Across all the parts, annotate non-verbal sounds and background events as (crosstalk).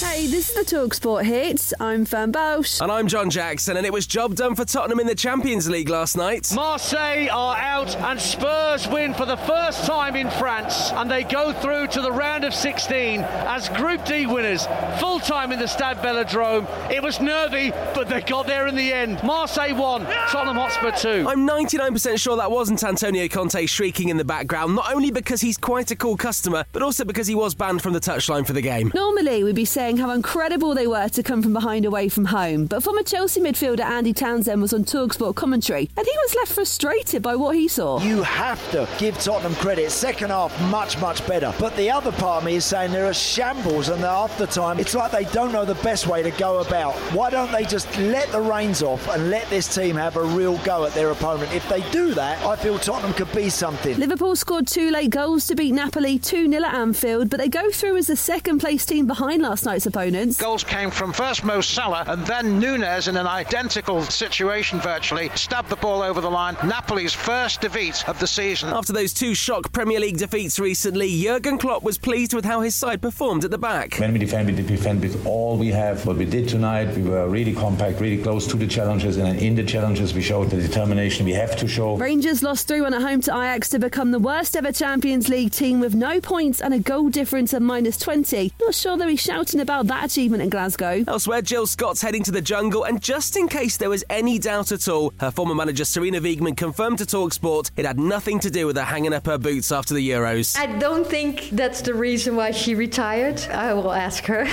Hey, this is the Talksport Hits. I'm Fern Bausch. And I'm John Jackson, and it was job done for Tottenham in the Champions League last night. Marseille are out, and Spurs win for the first time in France, and they go through to the round of 16 as Group D winners. Full time in the Stade Velodrome. It was nervy, but they got there in the end. Marseille won, Tottenham Hotspur 2. I'm 99% sure that wasn't Antonio Conte shrieking in the background, not only because he's quite a cool customer, but also because he was banned from the touchline for the game. Normally, we'd be saying how incredible they were to come from behind away from home, but former Chelsea midfielder Andy Townsend was on Talksport commentary, and he was left frustrated by what he saw. You have to give Tottenham credit. Second half, much, much better. But the other part of me is saying there are a shambles, and half the time, it's like they don't know the best way to go about. Why don't they just let the reins off and let this team have a real go at their opponent? If they do that, I feel Tottenham could be something. Liverpool scored two late goals to beat Napoli 2 0 at Anfield, but they go through as the second place team behind last night's opponents. Goals came from first Mo Salah and then Nunez in an identical situation virtually, stabbed the ball over the line. Napoli's first defeat of the season. After those two shock Premier League defeats recently, Jurgen Klopp was pleased with how his side performed at the back. When we defend, we defend with all we have. What we did tonight, we were really compact, really close to the challenges, and in the challenges, we showed the determination we have to show. Rangers lost 3 1 at home to Ajax to become the worst ever Champions League team with no points and a goal difference of minus 20. Not sure they'll be shouting about that achievement in Glasgow. Elsewhere, Jill Scott's heading to the jungle, and just in case there was any doubt at all, her former manager Sarina Wiegman confirmed to Talksport it had nothing to do with her hanging up her boots after the Euros. I don't think that's the reason why she retired. I will ask her.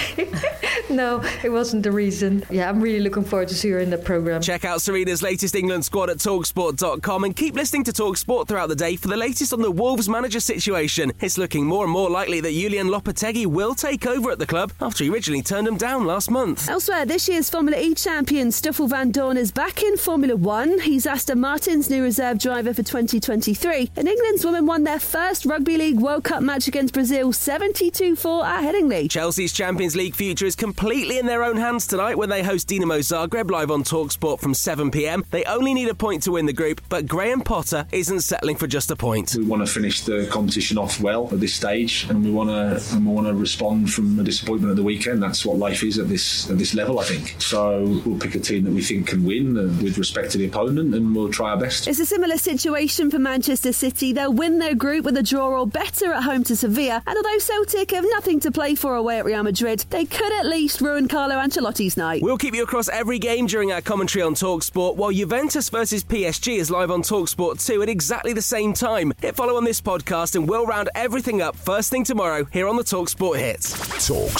(laughs) no, it wasn't the reason. Yeah, I'm really looking forward to see her in the program. Check out Sarina's latest England squad at Talksport.com and keep listening to Talksport throughout the day for the latest on the Wolves manager situation. It's looking more and more likely that Julian Lopetegui will take over at the club after he originally turned him down last month. Elsewhere, this year's Formula E champion Stoffel Vandoorne is back in Formula One. He's Aston Martin's new reserve driver for 2023. And England's women won their first Rugby League World Cup match against Brazil 72 4 at Headingley. Chelsea's Champions League future is completely in their own hands tonight when they host Dinamo Zagreb live on Talksport from 7 pm. They only need a point to win the group, but Graham Potter isn't settling for just a point. We want to finish the competition off well at this stage, and we want to and we want to respond from a disappointment at the weekend. That's what life is at this at this level, I think. So we'll pick a team that we think can win uh, with respect to the opponent, and we'll try our best. It's a similar situation for Manchester City. They'll win their group with a draw or better at home to Sevilla. And although Celtic have nothing to play for away at Real Madrid, they could at least ruin Carlo Ancelotti's night. We'll keep you across every game during our commentary on Talksport, while Juventus versus PSG is live on Talksport 2 at exactly the same time. Hit follow on this podcast, and we'll round everything up first thing tomorrow here on the Talksport Hits. Talk